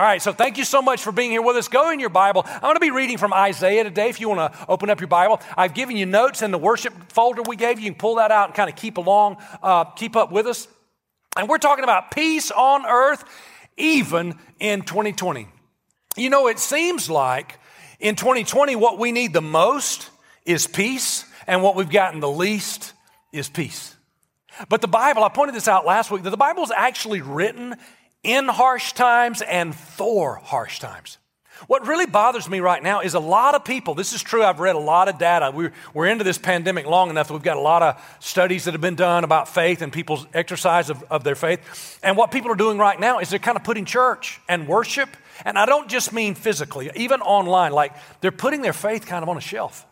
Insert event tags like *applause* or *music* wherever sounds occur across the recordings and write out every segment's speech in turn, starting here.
All right, so thank you so much for being here with us. Go in your Bible. I'm going to be reading from Isaiah today. If you want to open up your Bible, I've given you notes in the worship folder we gave you. You can pull that out and kind of keep along, uh, keep up with us. And we're talking about peace on earth, even in 2020. You know, it seems like in 2020, what we need the most is peace, and what we've gotten the least is peace. But the Bible, I pointed this out last week, that the Bible is actually written in harsh times and for harsh times. What really bothers me right now is a lot of people, this is true, I've read a lot of data. We're, we're into this pandemic long enough that we've got a lot of studies that have been done about faith and people's exercise of, of their faith. And what people are doing right now is they're kind of putting church and worship, and I don't just mean physically, even online, like they're putting their faith kind of on a shelf.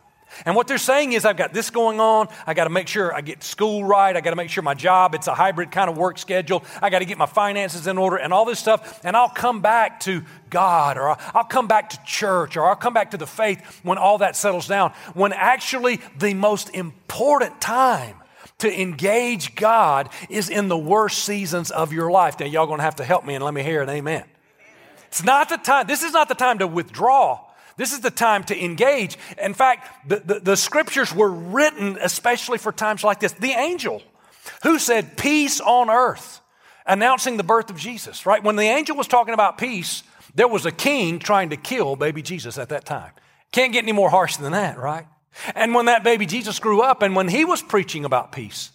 And what they're saying is, I've got this going on. I got to make sure I get school right. I got to make sure my job, it's a hybrid kind of work schedule. I got to get my finances in order and all this stuff. And I'll come back to God or I'll come back to church or I'll come back to the faith when all that settles down. When actually the most important time to engage God is in the worst seasons of your life. Now, y'all going to have to help me and let me hear an amen. It's not the time, this is not the time to withdraw. This is the time to engage. In fact, the, the, the, scriptures were written especially for times like this. The angel who said, Peace on earth, announcing the birth of Jesus, right? When the angel was talking about peace, there was a king trying to kill baby Jesus at that time. Can't get any more harsh than that, right? And when that baby Jesus grew up and when he was preaching about peace,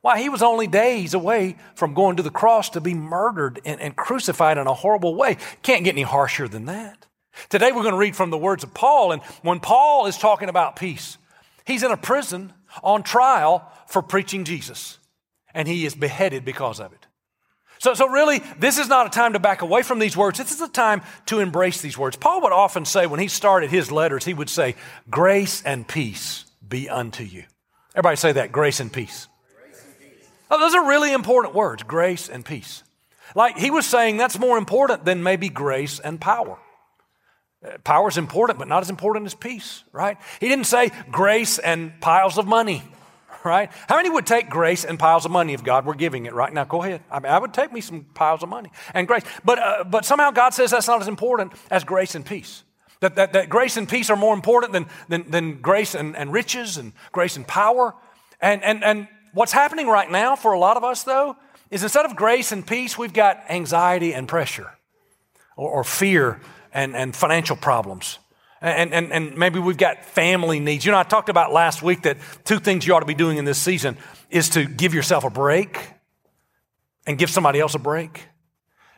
why, he was only days away from going to the cross to be murdered and, and crucified in a horrible way. Can't get any harsher than that. Today we're going to read from the words of Paul, and when Paul is talking about peace, he's in a prison on trial for preaching Jesus, and he is beheaded because of it. So, so really, this is not a time to back away from these words. This is a time to embrace these words. Paul would often say, when he started his letters, he would say, Grace and peace be unto you. Everybody say that, grace and peace. Grace and peace. Oh, those are really important words, grace and peace. Like he was saying, that's more important than maybe grace and power. Power is important, but not as important as peace, right? He didn't say grace and piles of money, right? How many would take grace and piles of money if God were giving it right now? Go ahead. I, mean, I would take me some piles of money and grace. But, uh, but somehow God says that's not as important as grace and peace. That, that, that grace and peace are more important than, than, than grace and, and riches and grace and power. And, and, and what's happening right now for a lot of us, though, is instead of grace and peace, we've got anxiety and pressure or, or fear and, and financial problems. And, and, and maybe we've got family needs. You know, I talked about last week that two things you ought to be doing in this season is to give yourself a break and give somebody else a break.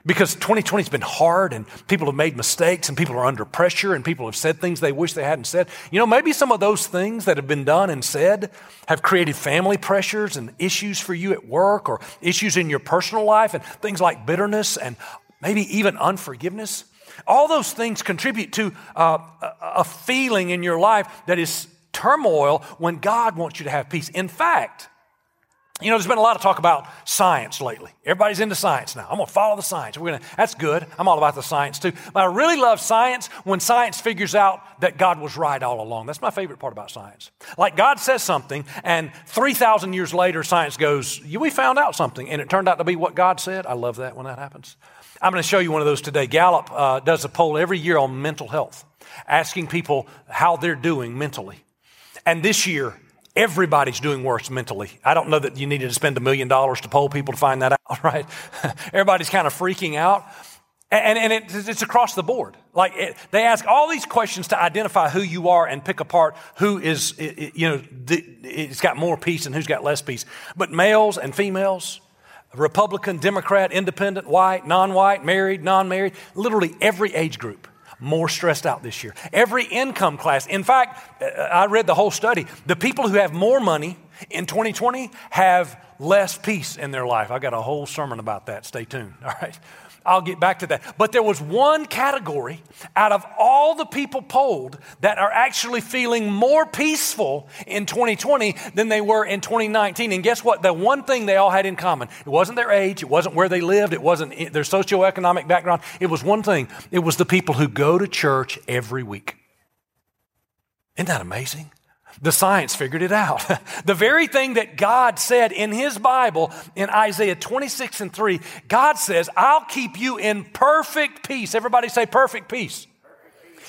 Because 2020 has been hard and people have made mistakes and people are under pressure and people have said things they wish they hadn't said. You know, maybe some of those things that have been done and said have created family pressures and issues for you at work or issues in your personal life and things like bitterness and maybe even unforgiveness. All those things contribute to uh, a feeling in your life that is turmoil when God wants you to have peace. In fact, you know, there's been a lot of talk about science lately. Everybody's into science now. I'm going to follow the science. We're going to, that's good. I'm all about the science too. But I really love science when science figures out that God was right all along. That's my favorite part about science. Like God says something, and 3,000 years later, science goes, We found out something, and it turned out to be what God said. I love that when that happens. I'm going to show you one of those today. Gallup uh, does a poll every year on mental health, asking people how they're doing mentally. And this year, everybody's doing worse mentally. I don't know that you needed to spend a million dollars to poll people to find that out, *laughs* right? Everybody's kind of freaking out. And, and it, it's across the board. Like it, they ask all these questions to identify who you are and pick apart who is, you know, it's got more peace and who's got less peace. But males and females, Republican, Democrat, independent, white, non white, married, non married, literally every age group more stressed out this year. Every income class. In fact, uh, I read the whole study. The people who have more money in 2020 have less peace in their life. I got a whole sermon about that. Stay tuned. *laughs* All right. I'll get back to that. But there was one category out of all the people polled that are actually feeling more peaceful in 2020 than they were in 2019. And guess what? The one thing they all had in common it wasn't their age, it wasn't where they lived, it wasn't their socioeconomic background. It was one thing it was the people who go to church every week. Isn't that amazing? The science figured it out. *laughs* the very thing that God said in His Bible in Isaiah 26 and 3, God says, I'll keep you in perfect peace. Everybody say perfect peace.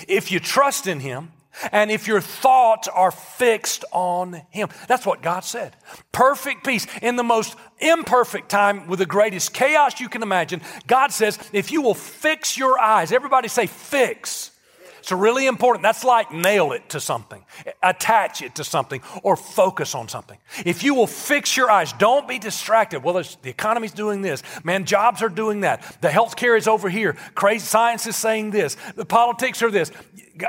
If you trust in Him and if your thoughts are fixed on Him. That's what God said. Perfect peace. In the most imperfect time with the greatest chaos you can imagine, God says, if you will fix your eyes, everybody say fix it's really important. That's like nail it to something, attach it to something, or focus on something. If you will fix your eyes, don't be distracted. Well, the economy's doing this. Man, jobs are doing that. The healthcare is over here. Crazy science is saying this. The politics are this.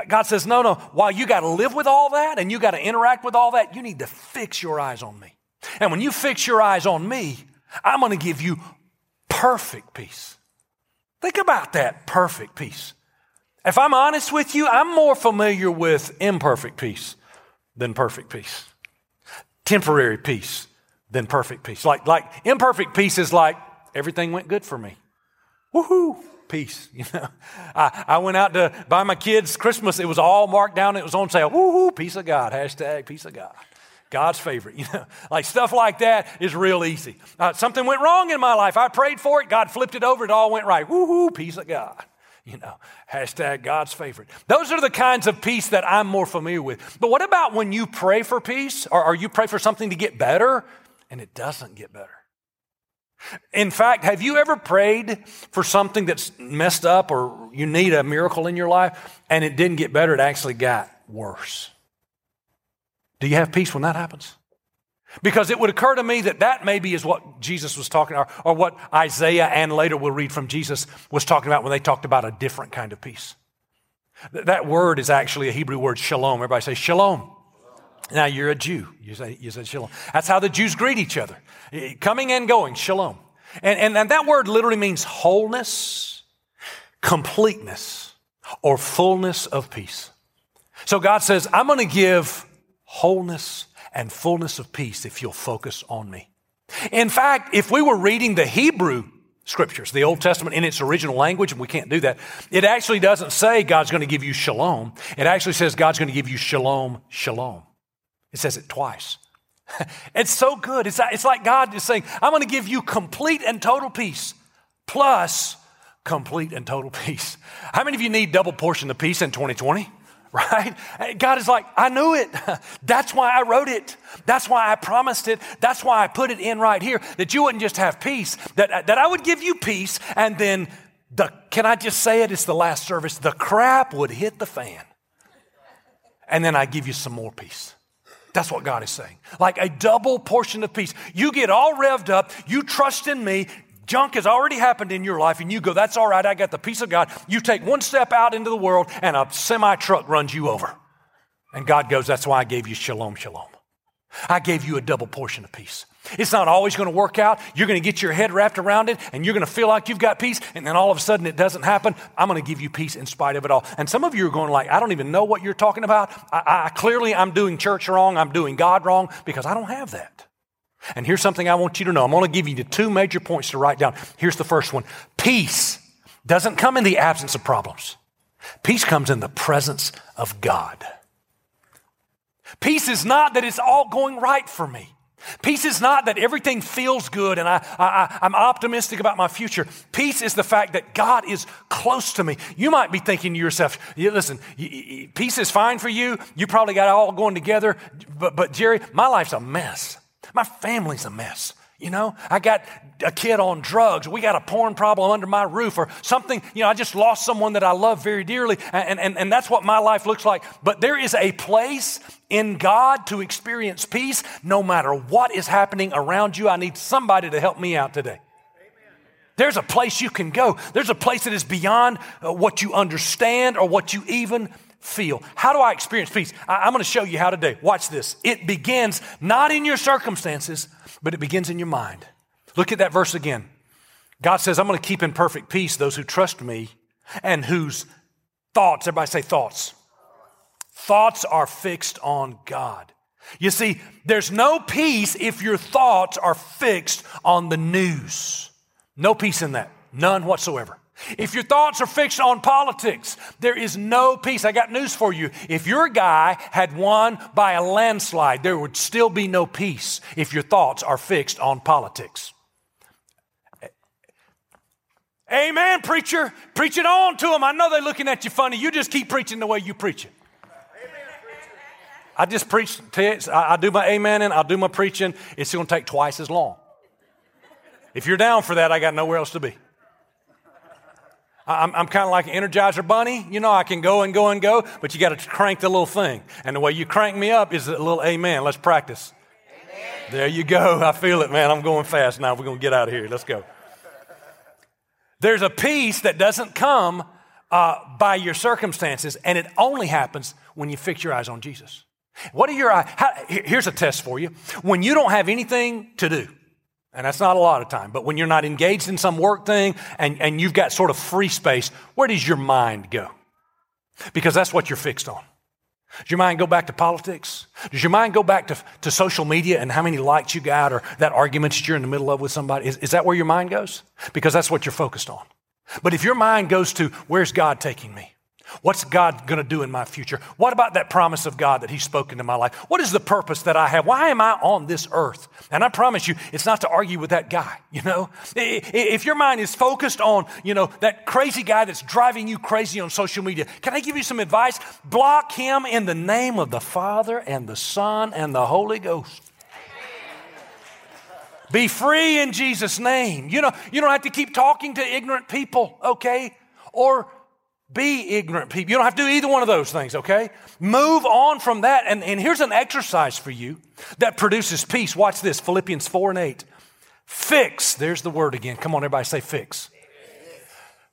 God says, no, no. While you got to live with all that and you got to interact with all that, you need to fix your eyes on me. And when you fix your eyes on me, I'm going to give you perfect peace. Think about that perfect peace. If I'm honest with you, I'm more familiar with imperfect peace than perfect peace. Temporary peace than perfect peace. Like, like imperfect peace is like everything went good for me. Woohoo! Peace. *laughs* You know, I, I went out to buy my kids Christmas. It was all marked down. It was on sale. Woohoo! Peace of God. Hashtag peace of God. God's favorite. *laughs* You know, like stuff like that is real easy. Uh, something went wrong in my life. I prayed for it. God flipped it over. It all went right. Woohoo! Peace of God *laughs* you know, hashtag God's favorite. Those are the kinds of peace that I'm more familiar with. But what about when you pray for peace or, or you pray for something to get better and it doesn't get better? In fact, have you ever prayed for something that's messed up or you need a miracle in your life and it didn't get better, it actually got worse? Do you have peace when that happens? Because it would occur to me that that maybe is what Jesus was talking about, or what Isaiah and later we'll read from Jesus was talking about when they talked about a different kind of peace. That word is actually a Hebrew word, shalom. Everybody say shalom. Now you're a Jew. You say, you say shalom. That's how the Jews greet each other. Eh, coming and going, shalom. And, and, and that word literally means wholeness, completeness, or fullness of peace. So God says, I'm going to give wholeness and fullness of peace if you'll focus on me. In fact, if we were reading the Hebrew scriptures, the Old Testament in its original language, and we can't do that, it actually doesn't say God's going to give you shalom. It actually says God's going to give you shalom, shalom. It says it twice. *laughs* it's so good. It's, it's like God is saying, I'm going to give you complete and total peace plus complete and total *laughs* peace. How many of you need double portion of peace in 2020? Right? God is like, I knew it. *laughs* That's why I wrote it. That's why I promised it. That's why I put it in right here that you wouldn't just have peace, that, that I would give you peace, and then the, can I just say it? It's the last service. The crap would hit the fan. And then I give you some more peace. That's what God is saying. Like a double portion of peace. You get all revved up. You trust in me junk has already happened in your life and you go, that's all right, I got the peace of God. You take one step out into the world and a semi truck runs you over. And God goes, that's why I gave you shalom, shalom. I gave you a double portion of peace. It's not always going to work out. You're going to get your head wrapped around it and you're going to feel like you've got peace. And then all of a sudden it doesn't happen. I'm going to give you peace in spite of it all. And some of you are going like, I don't even know what you're talking about. I, I clearly I'm doing church wrong. I'm doing God wrong because I don't have that. And here's something I want you to know. I'm going to give you the two major points to write down. Here's the first one Peace doesn't come in the absence of problems, peace comes in the presence of God. Peace is not that it's all going right for me. Peace is not that everything feels good and I, I, I'm optimistic about my future. Peace is the fact that God is close to me. You might be thinking to yourself, listen, peace is fine for you. You probably got it all going together. But, but Jerry, my life's a mess. My family's a mess. You know, I got a kid on drugs. We got a porn problem under my roof or something. You know, I just lost someone that I love very dearly. And, and, and that's what my life looks like. But there is a place in God to experience peace no matter what is happening around you. I need somebody to help me out today. There's a place you can go. There's a place that is beyond uh, what you understand or what you even feel. How do I experience peace? I, am going to show you how today. Watch this. It begins not in your circumstances, but it begins in your mind. Look at that verse again. God says, I'm going to keep in perfect peace those who trust me and whose thoughts, everybody say thoughts. Thoughts are fixed on God. You see, there's no peace if your thoughts are fixed on the news. No peace in that. None whatsoever. If your thoughts are fixed on politics, there is no peace. I got news for you. If your guy had won by a landslide, there would still be no peace if your thoughts are fixed on politics. Amen, preacher. Preach it on to them. I know they're looking at you funny. You just keep preaching the way you preach it. I just preach, I do my amen and I'll do my preaching. It's going to take twice as long. If you're down for that, I got nowhere else to be. I'm, I'm kind of like an Energizer bunny. You know, I can go and go and go, but you got to crank the little thing. And the way you crank me up is a little amen. Let's practice. Amen. There you go. I feel it, man. I'm going fast now. We're going to get out of here. Let's go. There's a peace that doesn't come uh, by your circumstances, and it only happens when you fix your eyes on Jesus. What are your eyes? Here's a test for you. When you don't have anything to do, and that's not a lot of time. But when you're not engaged in some work thing and, and you've got sort of free space, where does your mind go? Because that's what you're fixed on. Does your mind go back to politics? Does your mind go back to, to social media and how many likes you got or that argument that you're in the middle of with somebody? Is, is that where your mind goes? Because that's what you're focused on. But if your mind goes to, where's God taking me? What's God going to do in my future? What about that promise of God that He's spoken to my life? What is the purpose that I have? Why am I on this earth? And I promise you, it's not to argue with that guy, *laughs* you know? If your mind is focused on, you know, that crazy guy that's driving you crazy on social media, can I give you some advice? Block him in the name of the Father and the Son and the Holy Ghost. Be free in Jesus' name. You know, you don't have to keep talking to ignorant people, okay? Or be ignorant people. You don't have to do either one of those things, okay? Move on from that. And, and here's an exercise for you that produces peace. Watch this Philippians 4 and 8. Fix. There's the word again. Come on, everybody say fix.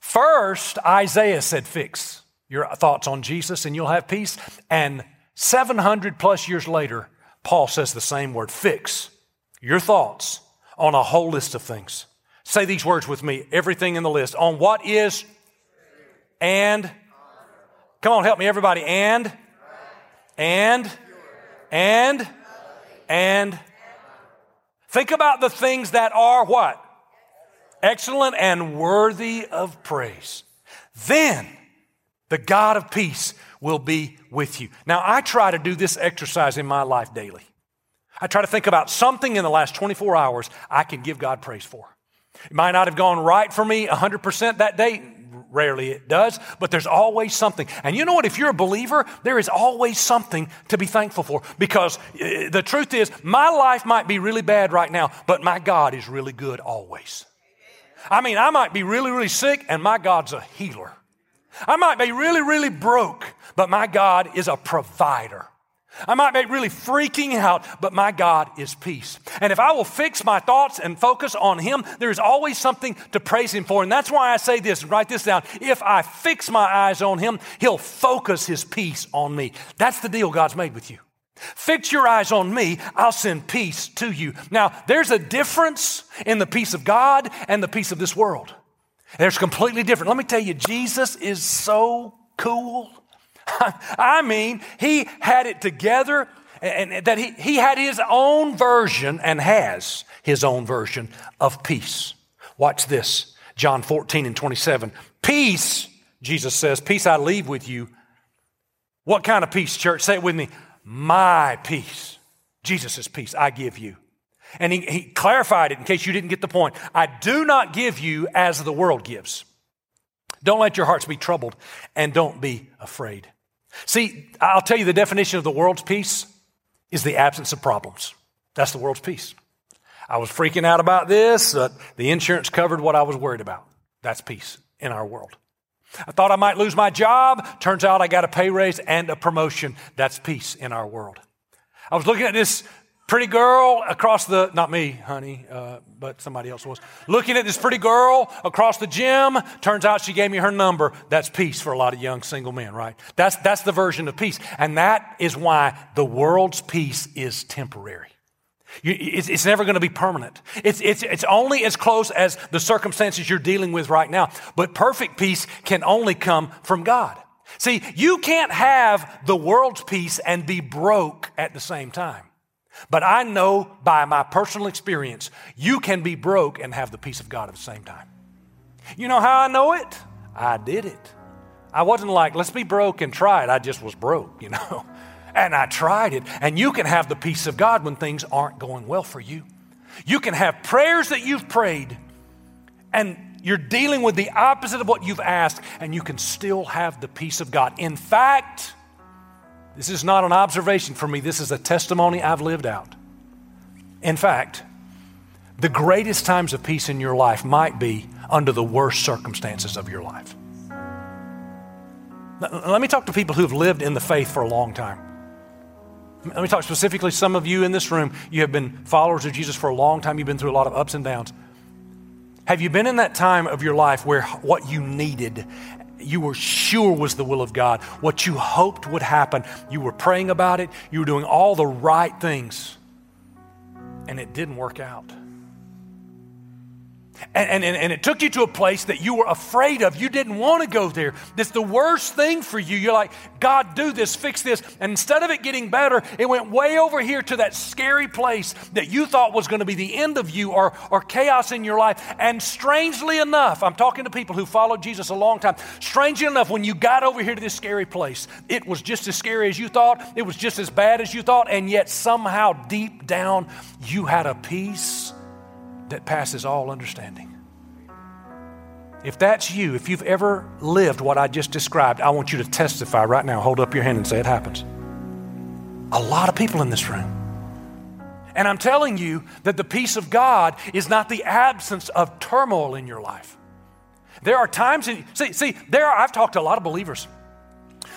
First, Isaiah said fix your thoughts on Jesus and you'll have peace. And 700 plus years later, Paul says the same word fix your thoughts on a whole list of things. Say these words with me everything in the list on what is and come on, help me, everybody. And and and and think about the things that are what? Excellent and worthy of praise. Then the God of peace will be with you. Now, I try to do this exercise in my life daily. I try to think about something in the last 24 hours I can give God praise for. It might not have gone right for me 100% that day. Rarely it does, but there's always something. And you know what? If you're a believer, there is always something to be thankful for because uh, the truth is, my life might be really bad right now, but my God is really good always. I mean, I might be really, really sick, and my God's a healer. I might be really, really broke, but my God is a provider. I might be really freaking out, but my God is peace. And if I will fix my thoughts and focus on Him, there is always something to praise Him for. And that's why I say this, write this down. If I fix my eyes on Him, He'll focus His peace on me. That's the deal God's made with you. Fix your eyes on me, I'll send peace to you. Now, there's a difference in the peace of God and the peace of this world. There's completely different. Let me tell you, Jesus is so cool. *laughs* I mean, he had it together and that he, he had his own version and has his own version of peace. Watch this John 14 and 27. Peace, Jesus says, peace I leave with you. What kind of peace, church? Say it with me. My peace. Jesus' peace I give you. And he, he clarified it in case you didn't get the point. I do not give you as the world gives. Don't let your hearts be troubled and don't be afraid. See, I'll tell you the definition of the world's peace is the absence of problems. That's the world's peace. I was freaking out about this. Uh, the insurance covered what I was worried about. That's peace in our world. I thought I might lose my job. Turns out I got a pay raise and a promotion. That's peace in our world. I was looking at this pretty girl across the, not me, honey, uh, but somebody else was, looking at this pretty girl across the gym. Turns out she gave me her number. That's peace for a lot of young single men, right? That's, that's the version of peace. And that is why the world's peace is temporary. You, it's, it's, never going to be permanent. It's, it's, it's only as close as the circumstances you're dealing with right now. But perfect peace can only come from God. See, you can't have the world's peace and be broke at the same time. But I know by my personal experience, you can be broke and have the peace of God at the same time. You know how I know it? I did it. I wasn't like, let's be broke and try it. I just was broke, you know. *laughs* And I tried it. And you can have the peace of God when things aren't going well for you. You can have prayers that you've prayed and you're dealing with the opposite of what you've asked, and you can still have the peace of God. In fact, this is not an observation for me, this is a testimony I've lived out. In fact, the greatest times of peace in your life might be under the worst circumstances of your life. Let me talk to people who've lived in the faith for a long time. Let me talk specifically, some of you in this room, you have been followers of Jesus for a long time. You've been through a lot of ups and downs. Have you been in that time of your life where what you needed, you were sure was the will of God, what you hoped would happen, you were praying about it, you were doing all the right things, and it didn't work out? And, and, and it took you to a place that you were afraid of. You didn't want to go there. It's the worst thing for you. You're like, God, do this, fix this. And instead of it getting better, it went way over here to that scary place that you thought was going to be the end of you or, or chaos in your life. And strangely enough, I'm talking to people who followed Jesus a long time. Strangely enough, when you got over here to this scary place, it was just as scary as you thought, it was just as bad as you thought, and yet somehow deep down, you had a peace that passes all understanding. If that's you, if you've ever lived what I just described, I want you to testify right now. Hold up your hand and say it happens. A lot of people in this room. And I'm telling you that the peace of God is not the absence of turmoil in your life. There are times, in, see, see, there are, I've talked to a lot of believers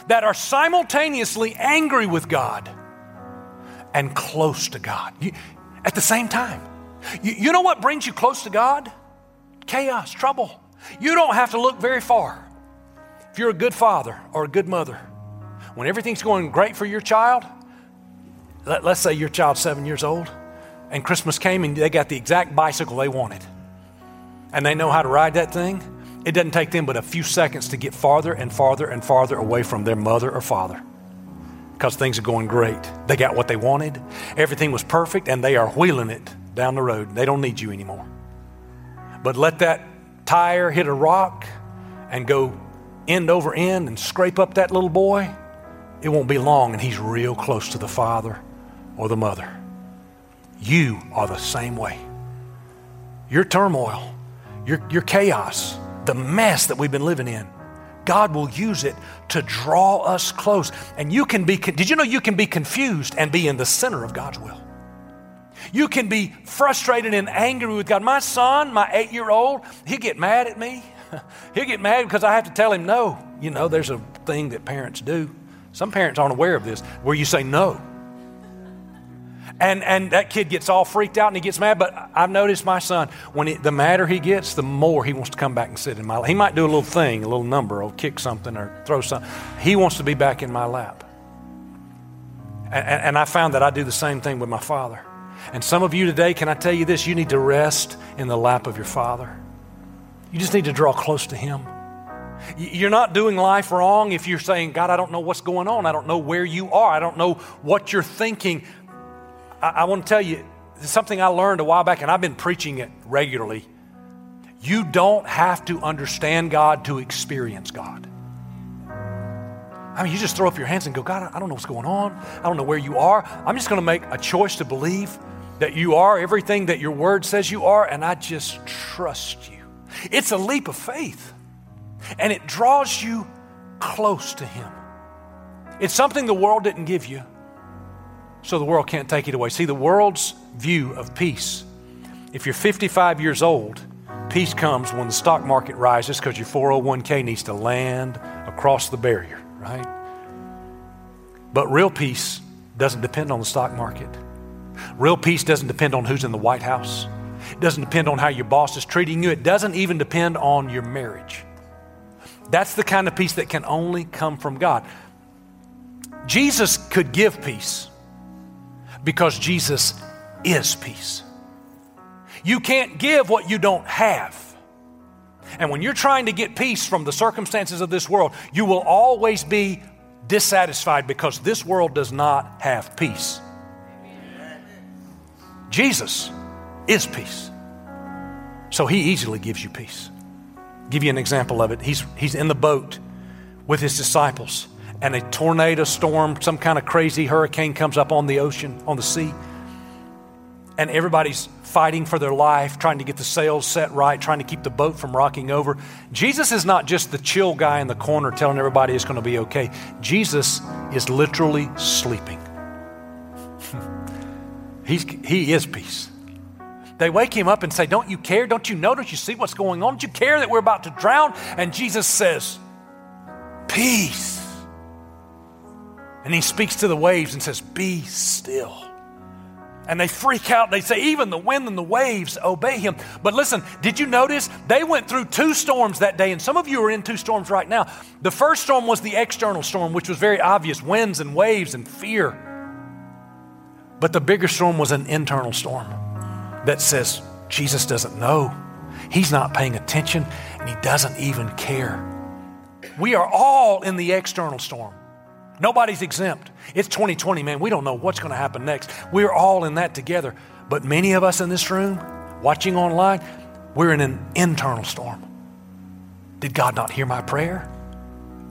that are simultaneously angry with God and close to God at the same time. You, you know what brings you close to God? Chaos, trouble. You don't have to look very far. If you're a good father or a good mother, when everything's going great for your child, let, us say your child's seven years old, and Christmas came and they got the exact bicycle they wanted, and they know how to ride that thing, it doesn't take them but a few seconds to get farther and farther and farther away from their mother or father because things are going great. They got what they wanted, everything was perfect, and they are wheeling it down the road. They don't need you anymore. But let that tire hit a rock and go end over end and scrape up that little boy, it won't be long and he's real close to the father or the mother. You are the same way. Your turmoil, your, your chaos, the mess that we've been living in, God will use it to draw us close. And you can be, did you know you can be confused and be in the center of God's will? You can be frustrated and angry with God. My son, my eight year old, he'll get mad at me. *laughs* he'll get mad because I have to tell him no. You know, there's a thing that parents do. Some parents aren't aware of this, where you say no. And, and that kid gets all freaked out and he gets mad. But I've noticed my son, when it, the madder he gets, the more he wants to come back and sit in my lap. He might do a little thing, a little number, or kick something or throw something. He wants to be back in my lap. And, and I found that I do the same thing with my father. And some of you today, can I tell you this? You need to rest in the lap of your Father. You just need to draw close to Him. You're not doing life wrong if you're saying, God, I don't know what's going on. I don't know where you are. I don't know what you're thinking. I, I want to tell you something I learned a while back, and I've been preaching it regularly. You don't have to understand God to experience God. I mean, you just throw up your hands and go, God, I don't know what's going on. I don't know where you are. I'm just going to make a choice to believe that you are everything that your word says you are, and I just trust you. It's a leap of faith, and it draws you close to Him. It's something the world didn't give you, so the world can't take it away. See, the world's view of peace, if you're 55 years old, peace comes when the stock market rises because your 401k needs to land across the barrier, right? But real peace doesn't depend on the stock market. Real peace doesn't depend on who's in the White House. It doesn't depend on how your boss is treating you. It doesn't even depend on your marriage. That's the kind of peace that can only come from God. Jesus could give peace because Jesus is peace. You can't give what you don't have. And when you're trying to get peace from the circumstances of this world, you will always be dissatisfied because this world does not have peace. Jesus is peace. So he easily gives you peace. give you an example of it. He's, he's in the boat with his disciples, and a tornado storm, some kind of crazy hurricane comes up on the ocean, on the sea, and everybody's fighting for their life, trying to get the sails set right, trying to keep the boat from rocking over. Jesus is not just the chill guy in the corner telling everybody it's going to be okay. Jesus is literally sleeping. He's, he is peace. They wake him up and say, Don't you care? Don't you? Don't you see what's going on? Don't you care that we're about to drown? And Jesus says, Peace. And he speaks to the waves and says, Be still. And they freak out. They say, Even the wind and the waves obey him. But listen, did you notice? They went through two storms that day, and some of you are in two storms right now. The first storm was the external storm, which was very obvious winds and waves and fear. But the bigger storm was an internal storm that says, Jesus doesn't know. He's not paying attention, and he doesn't even care. We are all in the external storm. Nobody's exempt. It's 2020, man. We don't know what's going to happen next. We're all in that together. But many of us in this room, watching online, we're in an internal storm. Did God not hear my prayer?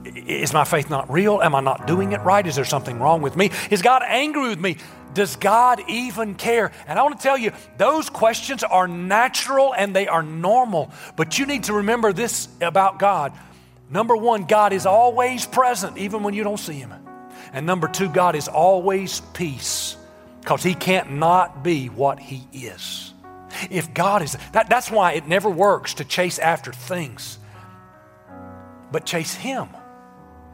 Is my faith not real? Am I not doing it right? Is there something wrong with me? Is God angry with me? Does God even care? And I want to tell you, those questions are natural and they are normal. But you need to remember this about God. Number one, God is always present, even when you don't see Him. And number two, God is always peace, because He can't not be what He is. If God is, that, that's why it never works to chase after things, but chase Him.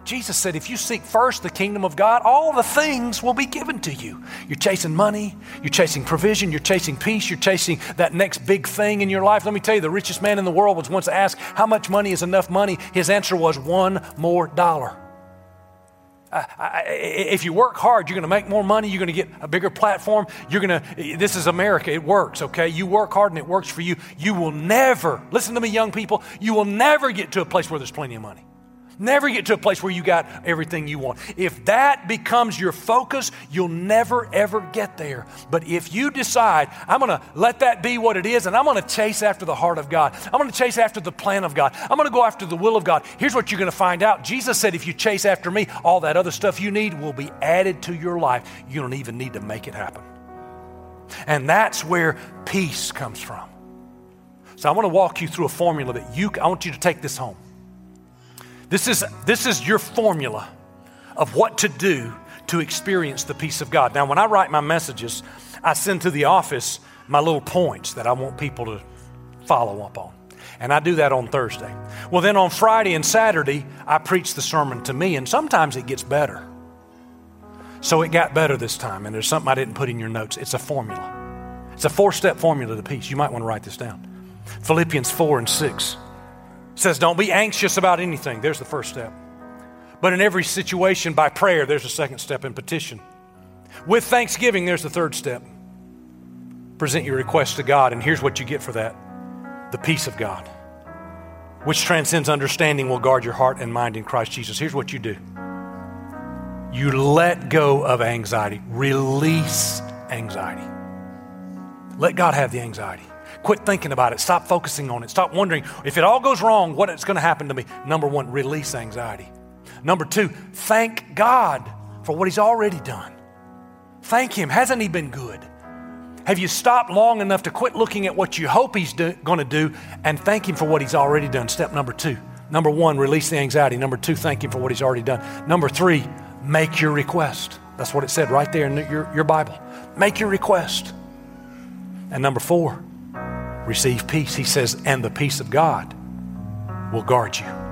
Jesus said, if you seek first the kingdom of God, all the things will be given to you. You're chasing money, you're chasing provision, you're chasing peace, you're chasing that next big thing in your life. Let me tell you, the richest man in the world was once asked, How much money is enough money? His answer was, One more dollar. Uh, I, if you work hard, you're going to make more money. You're going to get a bigger platform. You're going to, this is America. It works, okay? You work hard and it works for you. You will never, listen to me, young people, you will never get to a place where there's plenty of money. Never get to a place where you got everything you want. If that becomes your focus, you'll never ever get there. But if you decide, I'm going to let that be what it is, and I'm going to chase after the heart of God, I'm going to chase after the plan of God, I'm going to go after the will of God, here's what you're going to find out. Jesus said, if you chase after me, all that other stuff you need will be added to your life. You don't even need to make it happen. And that's where peace comes from. So I want to walk you through a formula that you, I want you to take this home. This is, this is your formula of what to do to experience the peace of God. Now, when I write my messages, I send to the office my little points that I want people to follow up on. And I do that on Thursday. Well, then on Friday and Saturday, I preach the sermon to me, and sometimes it gets better. So it got better this time, and there's something I didn't put in your notes. It's a formula. It's a four step formula to peace. You might want to write this down. Philippians 4 and 6 says, Don't be anxious about anything. There's the first step. But in every situation, by prayer, there's a second step in petition. With thanksgiving, there's the third step. Present your request to God, and here's what you get for that the peace of God, which transcends understanding, will guard your heart and mind in Christ Jesus. Here's what you do you let go of anxiety, release anxiety. Let God have the anxiety. Quit thinking about it. Stop focusing on it. Stop wondering if it all goes wrong, what is going to happen to me. Number one, release anxiety. Number two, thank God for what He's already done. Thank Him. Hasn't He been good? Have you stopped long enough to quit looking at what you hope He's going to do and thank Him for what He's already done? Step number two. Number one, release the anxiety. Number two, thank Him for what He's already done. Number three, make your request. That's what it said right there in your, your Bible. Make your request. And number four, receive peace. He says, and the peace of God will guard you.